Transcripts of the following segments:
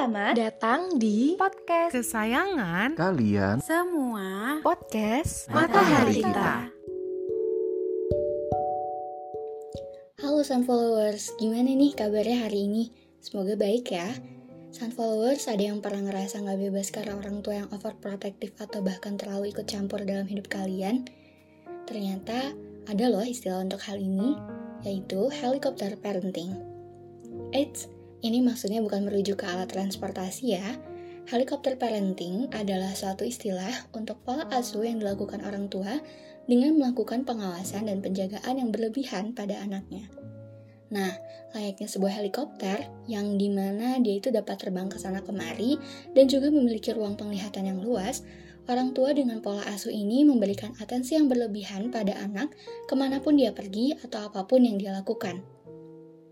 Selamat datang di podcast kesayangan kalian semua podcast Matahari Kita. Halo Sun Followers, gimana nih kabarnya hari ini? Semoga baik ya. Sun Followers ada yang pernah ngerasa nggak bebas karena orang tua yang overprotective atau bahkan terlalu ikut campur dalam hidup kalian? Ternyata ada loh istilah untuk hal ini, yaitu helicopter parenting. Eits, ini maksudnya bukan merujuk ke alat transportasi ya. Helikopter parenting adalah suatu istilah untuk pola asuh yang dilakukan orang tua dengan melakukan pengawasan dan penjagaan yang berlebihan pada anaknya. Nah, layaknya sebuah helikopter yang di mana dia itu dapat terbang ke sana kemari dan juga memiliki ruang penglihatan yang luas, orang tua dengan pola asuh ini memberikan atensi yang berlebihan pada anak ke mana pun dia pergi atau apa pun yang dia lakukan.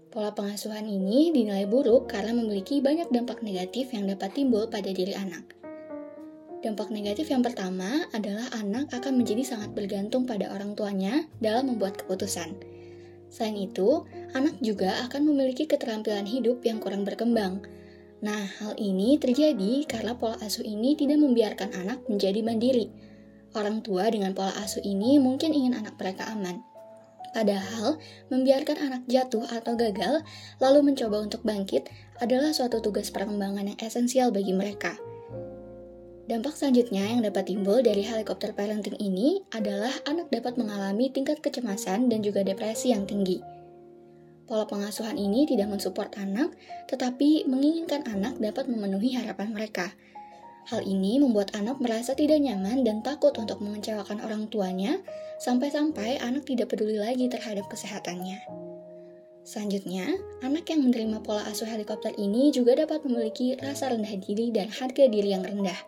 Pola pengasuhan ini dinilai buruk karena memiliki banyak dampak negatif yang dapat timbul pada diri anak. Dampak negatif yang pertama adalah anak akan menjadi sangat bergantung pada orang tuanya dalam membuat keputusan. Selain itu, anak juga akan memiliki keterampilan hidup yang kurang berkembang. Nah, hal ini terjadi karena pola asuh ini tidak membiarkan anak menjadi mandiri. Orang tua dengan pola asuh ini mungkin ingin anak mereka aman, Padahal, membiarkan anak jatuh atau gagal, lalu mencoba untuk bangkit, adalah suatu tugas perkembangan yang esensial bagi mereka. Dampak selanjutnya yang dapat timbul dari helikopter parenting ini adalah anak dapat mengalami tingkat kecemasan dan juga depresi yang tinggi. Pola pengasuhan ini tidak mensupport anak, tetapi menginginkan anak dapat memenuhi harapan mereka – Hal ini membuat anak merasa tidak nyaman dan takut untuk mengecewakan orang tuanya, sampai-sampai anak tidak peduli lagi terhadap kesehatannya. Selanjutnya, anak yang menerima pola asuh helikopter ini juga dapat memiliki rasa rendah diri dan harga diri yang rendah.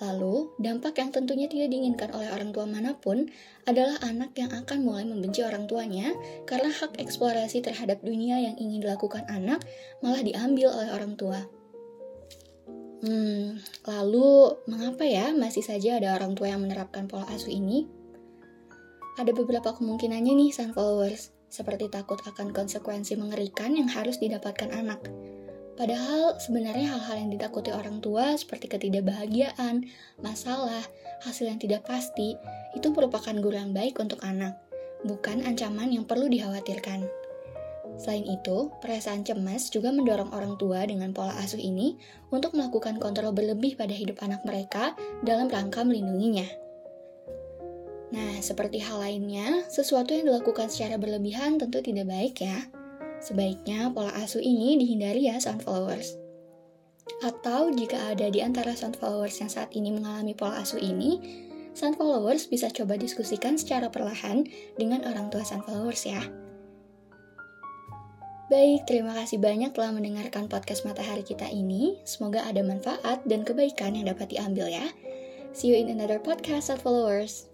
Lalu, dampak yang tentunya tidak diinginkan oleh orang tua mana pun adalah anak yang akan mulai membenci orang tuanya karena hak eksplorasi terhadap dunia yang ingin dilakukan anak malah diambil oleh orang tua. Hmm, lalu mengapa ya masih saja ada orang tua yang menerapkan pola asuh ini? Ada beberapa kemungkinannya nih sun followers, seperti takut akan konsekuensi mengerikan yang harus didapatkan anak. Padahal sebenarnya hal-hal yang ditakuti orang tua seperti ketidakbahagiaan, masalah, hasil yang tidak pasti, itu merupakan guru yang baik untuk anak, bukan ancaman yang perlu dikhawatirkan. Selain itu, perasaan cemas juga mendorong orang tua dengan pola asuh ini untuk melakukan kontrol berlebih pada hidup anak mereka dalam rangka melindunginya. Nah, seperti hal lainnya, sesuatu yang dilakukan secara berlebihan tentu tidak baik ya. Sebaiknya pola asuh ini dihindari ya sunflowers. Atau jika ada di antara sunflowers yang saat ini mengalami pola asuh ini, sunflowers bisa coba diskusikan secara perlahan dengan orang tua sunflowers ya. Baik, terima kasih banyak telah mendengarkan podcast Matahari kita ini. Semoga ada manfaat dan kebaikan yang dapat diambil ya. See you in another podcast, followers.